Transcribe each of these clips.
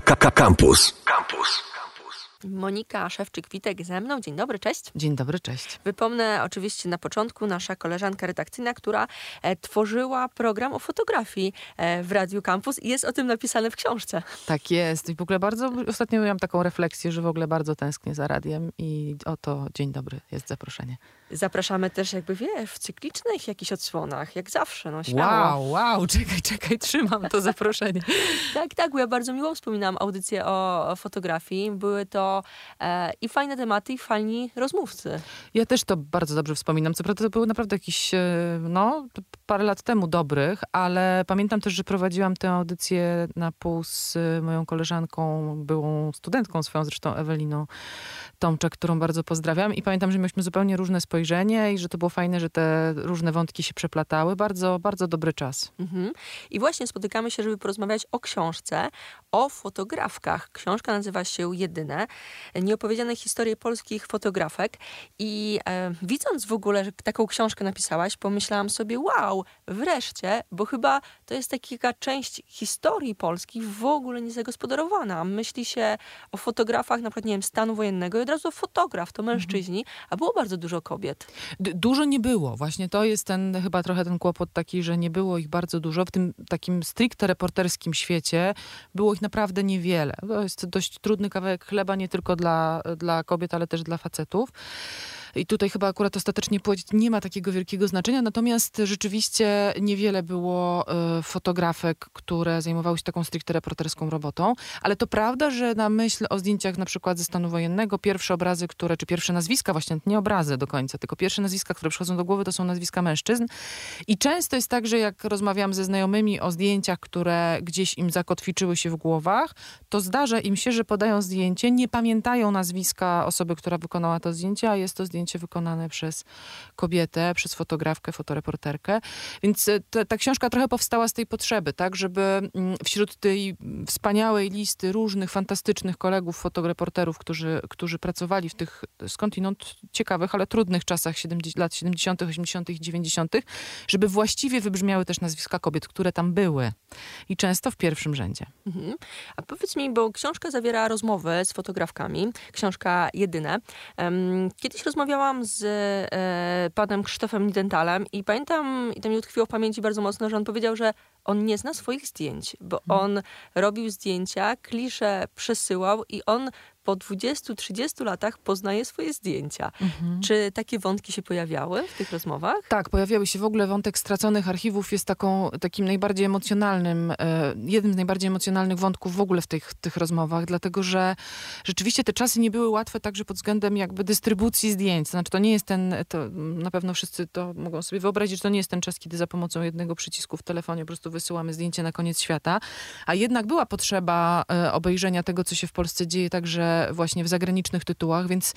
Campus. Campus. Monika Szewczyk-Witek ze mną. Dzień dobry, cześć. Dzień dobry, cześć. Wypomnę oczywiście na początku nasza koleżanka redakcyjna, która e, tworzyła program o fotografii e, w Radiu Campus i jest o tym napisane w książce. Tak jest. I w ogóle bardzo, ostatnio miałam taką refleksję, że w ogóle bardzo tęsknię za radiem i oto dzień dobry, jest zaproszenie. Zapraszamy też jakby, wiesz, w cyklicznych jakichś odsłonach, jak zawsze, no śmiało. Wow, wow, czekaj, czekaj, trzymam to zaproszenie. tak, tak, bo ja bardzo miło wspominam audycję o, fotografii. Były to e, i fajne tematy, i fajni rozmówcy. Ja też to bardzo dobrze wspominam. Co prawda to były naprawdę jakieś, e, no, parę lat temu dobrych, ale pamiętam też, że prowadziłam tę audycję na pół z moją koleżanką, byłą studentką swoją zresztą, Eweliną Tomczak, którą bardzo pozdrawiam i pamiętam, że mieliśmy zupełnie różne spojrzenie i że to było fajne, że te różne wątki się przeplatały. Bardzo, bardzo dobry czas. Mhm. I właśnie spotykamy się, żeby porozmawiać o książce, o fotografkach. Książka nazywa się Jedyne. Nieopowiedziane historie polskich fotografek i e, widząc w ogóle, że taką książkę napisałaś, pomyślałam sobie, wow, wreszcie, bo chyba to jest taka część historii Polski w ogóle niezagospodarowana. Myśli się o fotografach na przykład, nie wiem, stanu wojennego od razu fotograf, to mężczyźni, a było bardzo dużo kobiet. Dużo nie było. Właśnie to jest ten, chyba trochę ten kłopot taki, że nie było ich bardzo dużo. W tym takim stricte reporterskim świecie było ich naprawdę niewiele. To jest dość trudny kawałek chleba nie tylko dla, dla kobiet, ale też dla facetów. I tutaj chyba akurat ostatecznie płeć nie ma takiego wielkiego znaczenia, natomiast rzeczywiście niewiele było y, fotografek, które zajmowały się taką stricte reporterską robotą, ale to prawda, że na myśl o zdjęciach na przykład ze stanu wojennego, pierwsze obrazy, które, czy pierwsze nazwiska, właśnie nie obrazy do końca, tylko pierwsze nazwiska, które przychodzą do głowy, to są nazwiska mężczyzn. I często jest tak, że jak rozmawiam ze znajomymi o zdjęciach, które gdzieś im zakotwiczyły się w głowach, to zdarza im się, że podają zdjęcie, nie pamiętają nazwiska osoby, która wykonała to zdjęcie, a jest to zdjęcie zdjęcie wykonane przez kobietę, przez fotografkę, fotoreporterkę. Więc e, ta, ta książka trochę powstała z tej potrzeby, tak, żeby mm, wśród tej wspaniałej listy różnych fantastycznych kolegów, fotoreporterów, którzy, którzy pracowali w tych skądinąd ciekawych, ale trudnych czasach 70, lat 70., 80. i 90., żeby właściwie wybrzmiały też nazwiska kobiet, które tam były. I często w pierwszym rzędzie. Mhm. A powiedz mi, bo książka zawiera rozmowy z fotografkami, książka jedyne. Kiedyś rozmawiałam rozmawiałam z e, panem Krzysztofem Nidentalem i pamiętam, i to mi utkwiło w pamięci bardzo mocno, że on powiedział, że on nie zna swoich zdjęć, bo hmm. on robił zdjęcia, klisze przesyłał i on po 20-30 latach poznaje swoje zdjęcia. Mhm. Czy takie wątki się pojawiały w tych rozmowach? Tak, pojawiały się. W ogóle wątek straconych archiwów jest taką, takim najbardziej emocjonalnym, e, jednym z najbardziej emocjonalnych wątków w ogóle w tych, tych rozmowach, dlatego że rzeczywiście te czasy nie były łatwe także pod względem jakby dystrybucji zdjęć. Znaczy to nie jest ten, to na pewno wszyscy to mogą sobie wyobrazić, że to nie jest ten czas, kiedy za pomocą jednego przycisku w telefonie po prostu wysyłamy zdjęcie na koniec świata, a jednak była potrzeba e, obejrzenia tego, co się w Polsce dzieje także właśnie w zagranicznych tytułach, więc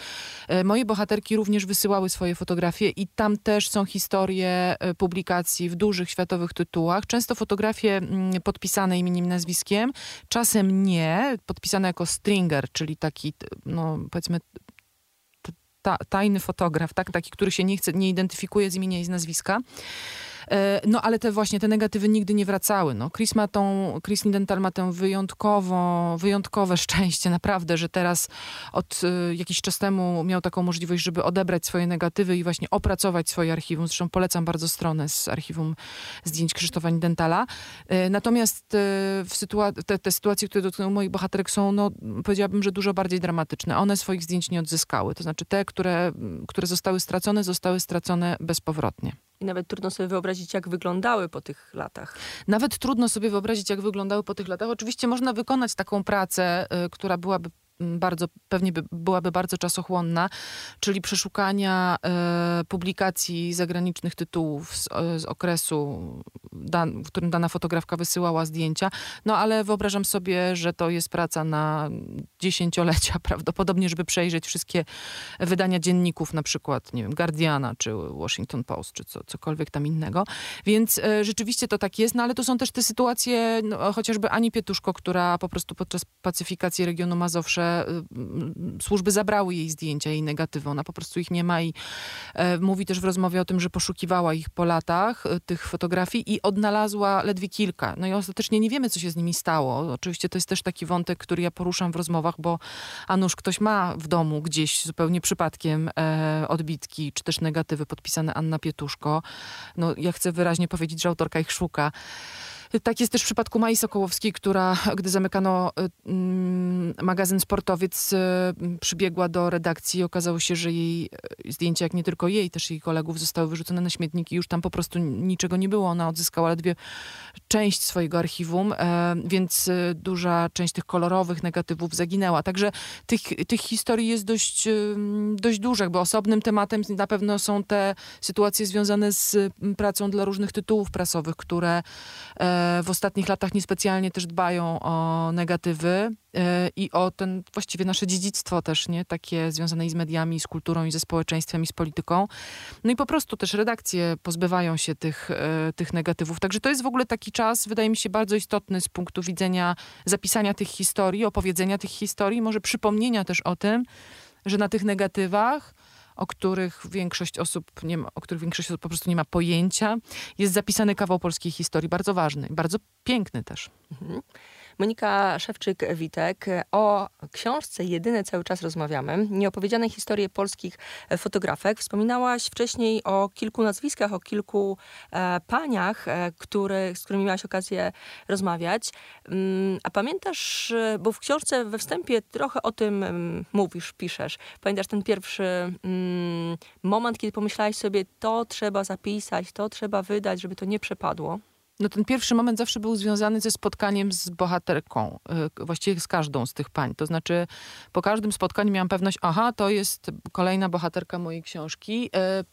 e, moje bohaterki również wysyłały swoje fotografie i tam też są historie e, publikacji w dużych światowych tytułach. Często fotografie mm, podpisane imieniem, nazwiskiem, czasem nie, podpisane jako stringer, czyli taki, no powiedzmy, ta, tajny fotograf, tak? taki, który się nie chce, nie identyfikuje z imienia i z nazwiska. E, no ale te właśnie te negatywy nigdy nie wracały. No, Chris ma tą, Chris Nidental ma tę wyjątkową, wyjątkowe szczęście naprawdę, że teraz od y, jakiś czas temu miał taką możliwość, żeby odebrać swoje negatywy i właśnie opracować swoje archiwum. Zresztą polecam bardzo stronę z archiwum zdjęć Krzysztofa Nidentala. Y, natomiast sytua- te, te sytuacje, które dotknęły moich bohaterek są, no powiedziałabym, że dużo bardziej dramatyczne. One swoich zdjęć nie odzyskały. To znaczy te, które, które zostały stracone, zostały stracone bezpowrotnie. I nawet trudno sobie wyobrazić, jak wyglądały po tych latach. Nawet trudno sobie wyobrazić, jak wyglądały po tych latach. Oczywiście można wykonać taką pracę, y, która byłaby bardzo, pewnie by, byłaby bardzo czasochłonna, czyli przeszukania e, publikacji zagranicznych tytułów z, e, z okresu, dan, w którym dana fotografka wysyłała zdjęcia. No ale wyobrażam sobie, że to jest praca na dziesięciolecia prawdopodobnie, żeby przejrzeć wszystkie wydania dzienników, na przykład, nie wiem, Guardiana, czy Washington Post, czy co, cokolwiek tam innego. Więc e, rzeczywiście to tak jest, no ale to są też te sytuacje, no, chociażby Ani Pietuszko, która po prostu podczas pacyfikacji regionu Mazowsze y, służby zabrały jej zdjęcia, jej negatywy. Ona po prostu ich nie ma i e, mówi też w rozmowie o tym, że poszukiwała ich po latach, e, tych fotografii i odnalazła ledwie kilka. No i ostatecznie nie wiemy, co się z nimi stało. Oczywiście to jest też taki wątek, który ja poruszam w rozmowach, bo a nuż ktoś ma w domu gdzieś zupełnie przypadkiem e, odbitki, czy też negatywy podpisane Anna Pietuszko. No ja chcę wyraźnie powiedzieć, że autorka ich szuka. Tak jest też w przypadku Mai Sokołowskiej, która, gdy zamykano mm, magazyn Sportowiec, y, przybiegła do redakcji i okazało się, że jej y, zdjęcia, jak nie tylko jej, też jej kolegów, zostały wyrzucone na śmietniki. Już tam po prostu niczego nie było. Ona odzyskała ledwie część swojego archiwum, e, więc y, duża część tych kolorowych negatywów zaginęła. Także tych, tych historii jest dość, dość dużo. Jakby osobnym tematem na pewno są te sytuacje związane z pracą dla różnych tytułów prasowych, które e, w ostatnich latach niespecjalnie też dbają o negatywy e, i o ten właściwie nasze dziedzictwo też, nie? Takie związane i z mediami, i z kulturą, i ze społeczeństwem, i z polityką. No i po prostu też redakcje pozbywają się tych, e, tych negatywów. Także to jest w ogóle taki czas, wydaje mi się, bardzo istotny z punktu widzenia zapisania tych historii, opowiedzenia tych historii, może przypomnienia też o tym, że na tych negatywach o których większość osób nie ma, o których większość osób po prostu nie ma pojęcia. Jest zapisany kawał polskiej historii, bardzo ważny, bardzo piękny też. Mhm. Monika Szewczyk-Witek. O książce Jedyne cały czas rozmawiamy. Nieopowiedziane historie polskich fotografek. Wspominałaś wcześniej o kilku nazwiskach, o kilku e, paniach, e, który, z którymi miałaś okazję rozmawiać. Mm, a pamiętasz, bo w książce we wstępie trochę o tym mm, mówisz, piszesz. Pamiętasz ten pierwszy mm, moment, kiedy pomyślałaś sobie, to trzeba zapisać, to trzeba wydać, żeby to nie przepadło? No ten pierwszy moment zawsze był związany ze spotkaniem z bohaterką, y, właściwie z każdą z tych pań. To znaczy, po każdym spotkaniu miałam pewność, aha, to jest kolejna bohaterka mojej książki, y,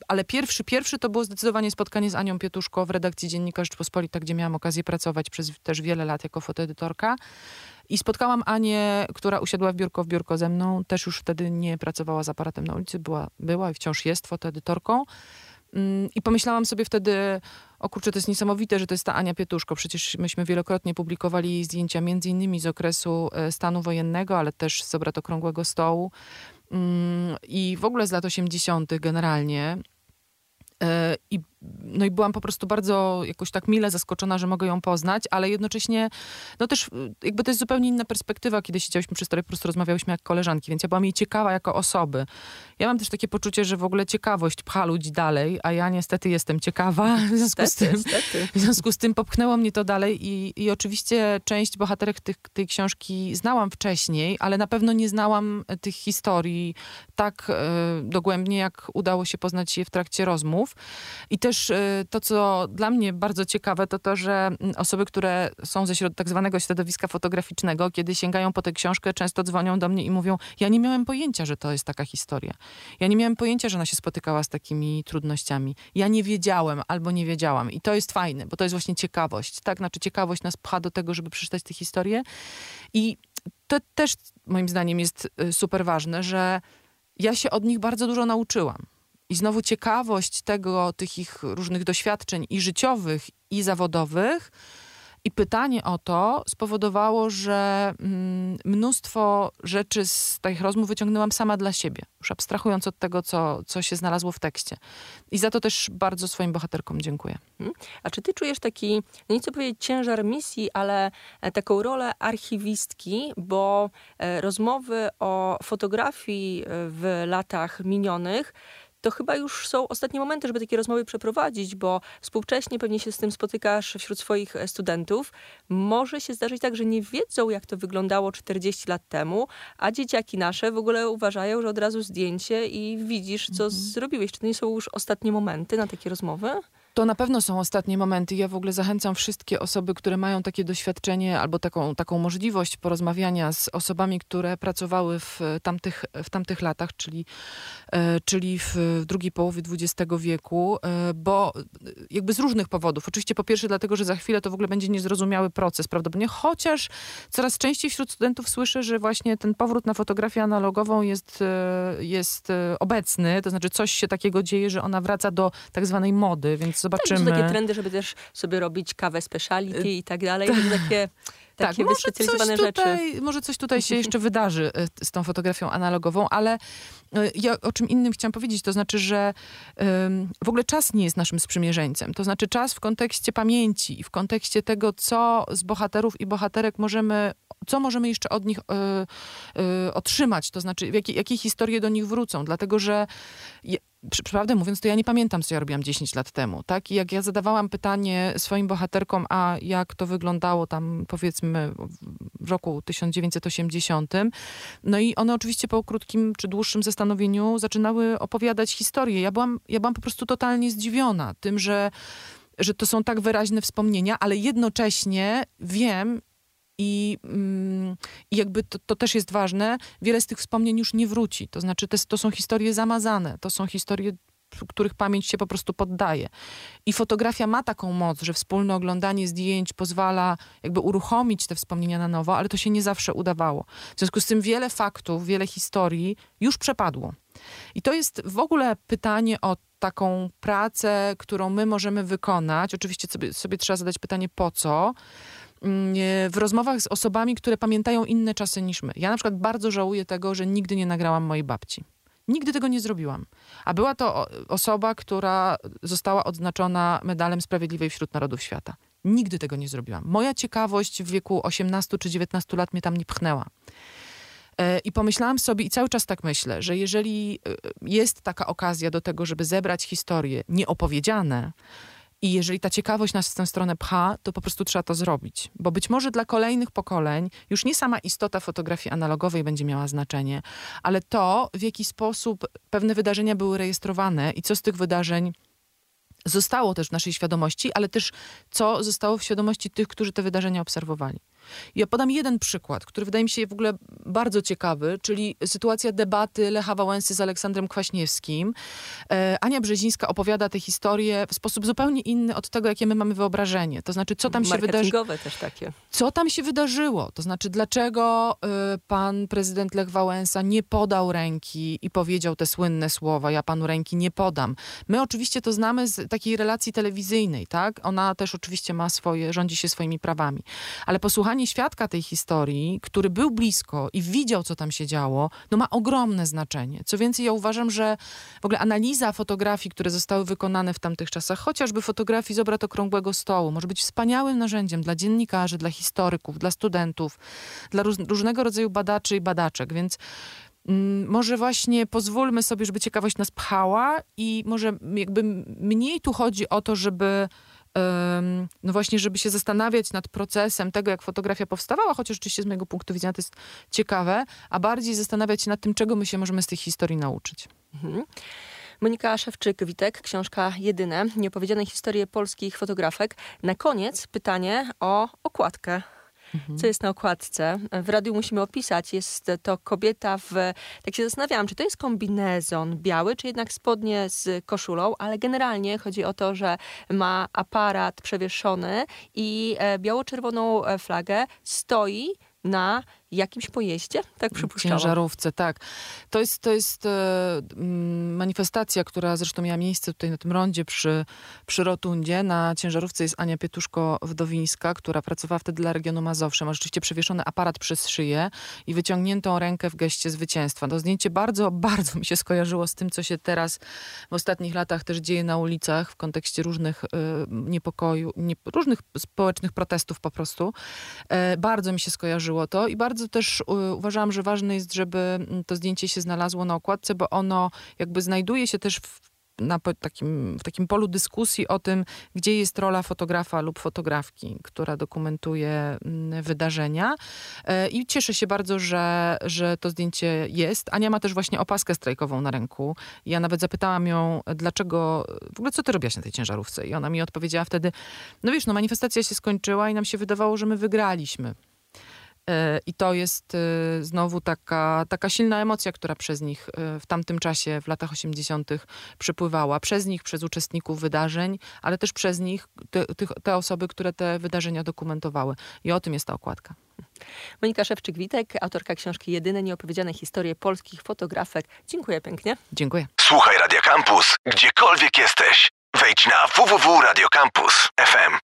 ale pierwszy, pierwszy to było zdecydowanie spotkanie z Anią Pietuszko w redakcji Dziennika Rzeczpospolita, gdzie miałam okazję pracować przez też wiele lat jako fotoedytorka. I spotkałam Anię, która usiadła w biurko w biurko ze mną. Też już wtedy nie pracowała z aparatem na ulicy, była, była i wciąż jest fotoedytorką. Mm, I pomyślałam sobie wtedy, o kurczę, to jest niesamowite, że to jest ta Ania Pietuszko. Przecież myśmy wielokrotnie publikowali jej zdjęcia między innymi z okresu e, stanu wojennego, ale też z obrad Okrągłego Stołu mm, i w ogóle z lat 80. generalnie. E, I no i byłam po prostu bardzo jakoś tak mile zaskoczona, że mogę ją poznać, ale jednocześnie, no też y, jakby to jest zupełnie inna perspektywa, kiedy siedziałyśmy przy stole, po prostu rozmawiałyśmy jak koleżanki, więc ja byłam jej ciekawa jako osoby. Ja mam też takie poczucie, że w ogóle ciekawość pcha ludzi dalej, a ja niestety jestem ciekawa, w związku z tym, w związku z tym popchnęło mnie to dalej i, i oczywiście część bohaterek tych, tej książki znałam wcześniej, ale na pewno nie znałam tych historii tak e, dogłębnie, jak udało się poznać je w trakcie rozmów. I też y, to, co dla mnie bardzo ciekawe, to to, że mm, osoby, które są ze środ tak zwanego środowiska fotograficznego, kiedy sięgają po tę książkę, często dzwonią do mnie i mówią, ja nie miałem pojęcia, że to jest taka historia. Ja nie miałem pojęcia, że ona się spotykała z takimi trudnościami. Ja nie wiedziałem albo nie wiedziałam. I to jest fajne, bo to jest właśnie ciekawość. Tak, znaczy ciekawość nas pcha do tego, żeby przeczytać tę historię. I to też moim zdaniem jest y, super ważne, że ja się od nich bardzo dużo nauczyłam. I znowu ciekawość tego, tych ich różnych doświadczeń i życiowych, i zawodowych, i pytanie o to spowodowało, że mm, mnóstwo rzeczy z tych rozmów wyciągnęłam sama dla siebie, już abstrahując od tego, co, co się znalazło w tekście. I za to też bardzo swoim bohaterkom dziękuję. Hmm? A czy ty czujesz taki, nie chcę powiedzieć ciężar misji, ale e, taką rolę archiwistki, bo e, rozmowy o fotografii e, w latach minionych to chyba już są ostatnie momenty, żeby takie rozmowy przeprowadzić, bo współcześnie pewnie się z tym spotykasz wśród swoich e, studentów. Może się zdarzyć tak, że nie wiedzą, jak to wyglądało 40 lat temu, a dzieciaki nasze w ogóle uważają, że od razu zdjęcie i widzisz, co mhm. zrobiłeś. Czy to nie są już ostatnie momenty na takie rozmowy? To na pewno są ostatnie momenty. Ja w ogóle zachęcam wszystkie osoby, które mają takie doświadczenie albo taką, taką możliwość porozmawiania z osobami, które pracowały w tamtych, w tamtych latach, czyli, e, czyli w drugiej połowie XX wieku, e, bo jakby z różnych powodów. Oczywiście po pierwsze dlatego, że za chwilę to w ogóle będzie niezrozumiały proces prawdopodobnie, chociaż coraz częściej wśród studentów słyszę, że właśnie ten powrót na fotografię analogową jest, e, jest obecny, to znaczy coś się takiego dzieje, że ona wraca do tak zwanej mody, więc zobaczymy. Tak, są takie trendy, żeby też sobie robić kawę speciality i tak dalej. To takie tak, takie może wyspecjalizowane coś rzeczy. Tutaj, może coś tutaj się jeszcze wydarzy y, z tą fotografią analogową, ale y, ja o czym innym chciałam powiedzieć, to znaczy, że w ogóle czas nie jest naszym sprzymierzeńcem. To znaczy czas w kontekście pamięci i w kontekście tego, co z bohaterów i bohaterek możemy, co możemy jeszcze od nich y, otrzymać, to znaczy jakie, jakie historie do nich wrócą, dlatego że przy- Prawdę mówiąc, to ja nie pamiętam, co ja robiłam 10 lat temu, tak? I jak ja zadawałam pytanie swoim bohaterkom, a jak to wyglądało tam, powiedzmy, w roku 1980, no i one oczywiście po krótkim czy dłuższym zastanowieniu zaczynały opowiadać historię. Ja byłam, ja byłam po prostu totalnie zdziwiona tym, że, że to są tak wyraźne wspomnienia, ale jednocześnie wiem, i, mm, I jakby to, to też jest ważne, wiele z tych wspomnień już nie wróci. To znaczy, to, to są historie zamazane, to są historie, których pamięć się po prostu poddaje. I fotografia ma taką moc, że wspólne oglądanie zdjęć pozwala jakby uruchomić te wspomnienia na nowo, ale to się nie zawsze udawało. W związku z tym wiele faktów, wiele historii już przepadło. I to jest w ogóle pytanie o taką pracę, którą my możemy wykonać. Oczywiście sobie, sobie trzeba zadać pytanie, po co? Mm, w rozmowach z osobami, które pamiętają inne czasy niż my. Ja na przykład bardzo żałuję tego, że nigdy nie nagrałam mojej babci. Nigdy tego nie zrobiłam. A była to osoba, która została odznaczona medalem Sprawiedliwej wśród Narodów Świata. Nigdy tego nie zrobiłam. Moja ciekawość w wieku 18 czy 19 lat mnie tam nie pchnęła. E, I pomyślałam sobie, i cały czas tak myślę, że jeżeli e, jest taka okazja do tego, żeby zebrać historie nieopowiedziane, i jeżeli ta ciekawość nas w tę stronę pcha, to po prostu trzeba to zrobić. Bo być może dla kolejnych pokoleń już nie sama istota fotografii analogowej będzie miała znaczenie, ale to, w jaki sposób pewne wydarzenia były rejestrowane i co z tych wydarzeń zostało też w naszej świadomości, ale też co zostało w świadomości tych, którzy te wydarzenia obserwowali. Ja podam jeden przykład, który wydaje mi się w ogóle bardzo ciekawy, czyli sytuacja debaty Lecha Wałęsy z Aleksandrem Kwaśniewskim. E, Ania Brzezińska opowiada tę historię w sposób zupełnie inny od tego, jakie my mamy wyobrażenie. To znaczy, co tam się wydarzy, Marketingowe też takie. co tam się wydarzyło? To znaczy, dlaczego y, pan prezydent Lech Wałęsa nie podał ręki i powiedział te słynne słowa, ja panu ręki nie podam. My oczywiście to znamy z takiej relacji telewizyjnej, tak? Ona też oczywiście ma swoje, rządzi się swoimi prawami. Ale posłuchanie świadka tej historii, który był blisko i widział, co tam się działo, no ma ogromne znaczenie. Co więcej, ja uważam, że w ogóle analiza fotografii, które zostały wykonane w tamtych czasach, chociażby fotografii z obrad okrągłego stołu, może być wspaniałym narzędziem dla dziennikarzy, dla historyków, dla studentów, dla róż, różnego rodzaju badaczy i badaczek, więc mm, może właśnie pozwólmy sobie, żeby ciekawość nas pchała i może jakby mniej tu chodzi o to, żeby no właśnie, żeby się zastanawiać nad procesem tego, jak fotografia powstawała, chociaż oczywiście z mojego punktu widzenia to jest ciekawe, a bardziej zastanawiać się nad tym, czego my się możemy z tych historii nauczyć. Mhm. Monika Szewczyk-Witek, książka Jedyne, nieopowiedziane historie polskich fotografek. Na koniec pytanie o okładkę. Co jest na okładce? W radiu musimy opisać. Jest to kobieta w... Tak się zastanawiałam, czy to jest kombinezon biały, czy jednak spodnie z koszulą, ale generalnie chodzi o to, że ma aparat przewieszony i e, biało-czerwoną e, flagę stoi na jakimś pojeździe, tak przypuszczałam. Ciężarówce, tak. To jest, to jest e, manifestacja, która zresztą miała miejsce tutaj na tym rondzie przy, przy Rotundzie. Na ciężarówce jest Ania Pietuszko-Wdowińska, która pracowała wtedy dla regionu Mazowsze. Ma rzeczywiście przewieszony aparat przez szyję i wyciągniętą rękę w geście zwycięstwa. To zdjęcie bardzo, bardzo mi się skojarzyło z tym, co się teraz w ostatnich latach też dzieje na ulicach w kontekście różnych e, niepokoju, nie, różnych społecznych protestów po prostu. E, bardzo mi się skojarzyło to i bardzo też u, uważałam, że ważne jest, żeby mm, to zdjęcie się znalazło na okładce, bo ono jakby znajduje się też w, na takim, w takim polu dyskusji o tym, gdzie jest rola fotografa lub fotografki, która dokumentuje mm, wydarzenia. E, I cieszę się bardzo, że, że to zdjęcie jest. Ania ma też właśnie opaskę strajkową na ręku. Ja nawet zapytałam ją, dlaczego, w ogóle co ty robiłaś na tej ciężarówce? I ona mi odpowiedziała wtedy, no wiesz, no manifestacja się skończyła i nam się wydawało, że my wygraliśmy. E, I to jest e, znowu taka, taka silna emocja, która przez nich e, w tamtym czasie, w latach 80., przepływała. Przez nich, przez uczestników wydarzeń, ale też przez nich, te, te osoby, które te wydarzenia dokumentowały. I o tym jest ta okładka. Monika Szewczyk-Witek, autorka książki Jedyne nieopowiedziane historie polskich fotografek. Dziękuję pięknie. Dziękuję. Słuchaj Radio Campus, gdziekolwiek jesteś. Wejdź Wejdź na www.radiocampus.fm.